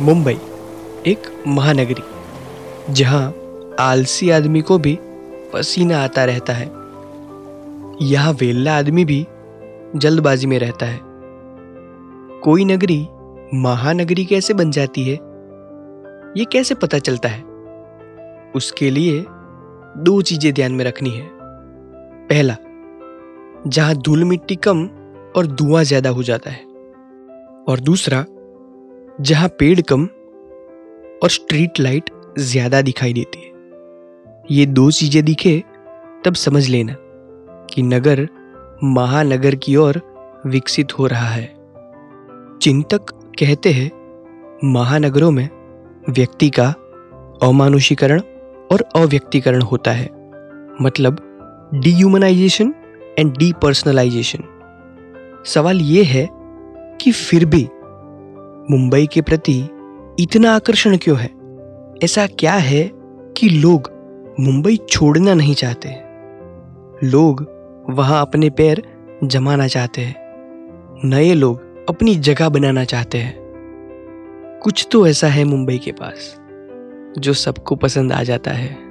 मुंबई, एक महानगरी, जहाँ आलसी आदमी को भी पसीना आता रहता है। यहाँ वेल्ला आदमी भी जल्दबाजी में रहता है। कोई नगरी महानगरी कैसे बन जाती है, ये कैसे पता चलता है? उसके लिए दो चीज़ें ध्यान में रखनी है। पहला, जहाँ धूल मिट्टी कम और धुआँ ज़्यादा हो जाता है। और दूसरा, जहाँ पेड़ कम और स्ट्रीट लाइट ज़्यादा दिखाई देती है। ये दो चीज़ें दिखे, तब समझ लेना कि नगर महानगर की ओर विकसित हो रहा है। चिंतक कहते हैं, महानगरों में व्यक्ति का अमानुषीकरण और अव्यक्तिकरण होता है। मतलब डीह्यूमनाइजेशन एंड डीपर्सनलाइजेशन सवाल यह है कि फिर भी मुंबई के प्रति इतना आकर्षण क्यों है? ऐसा क्या है कि लोग मुंबई छोड़ना नहीं चाहते? लोग वहाँ अपने पैर जमाना चाहते हैं। नए लोग अपनी जगह बनाना चाहते हैं। कुछ तो ऐसा है मुंबई के पास, जो सबको पसंद आ जाता है।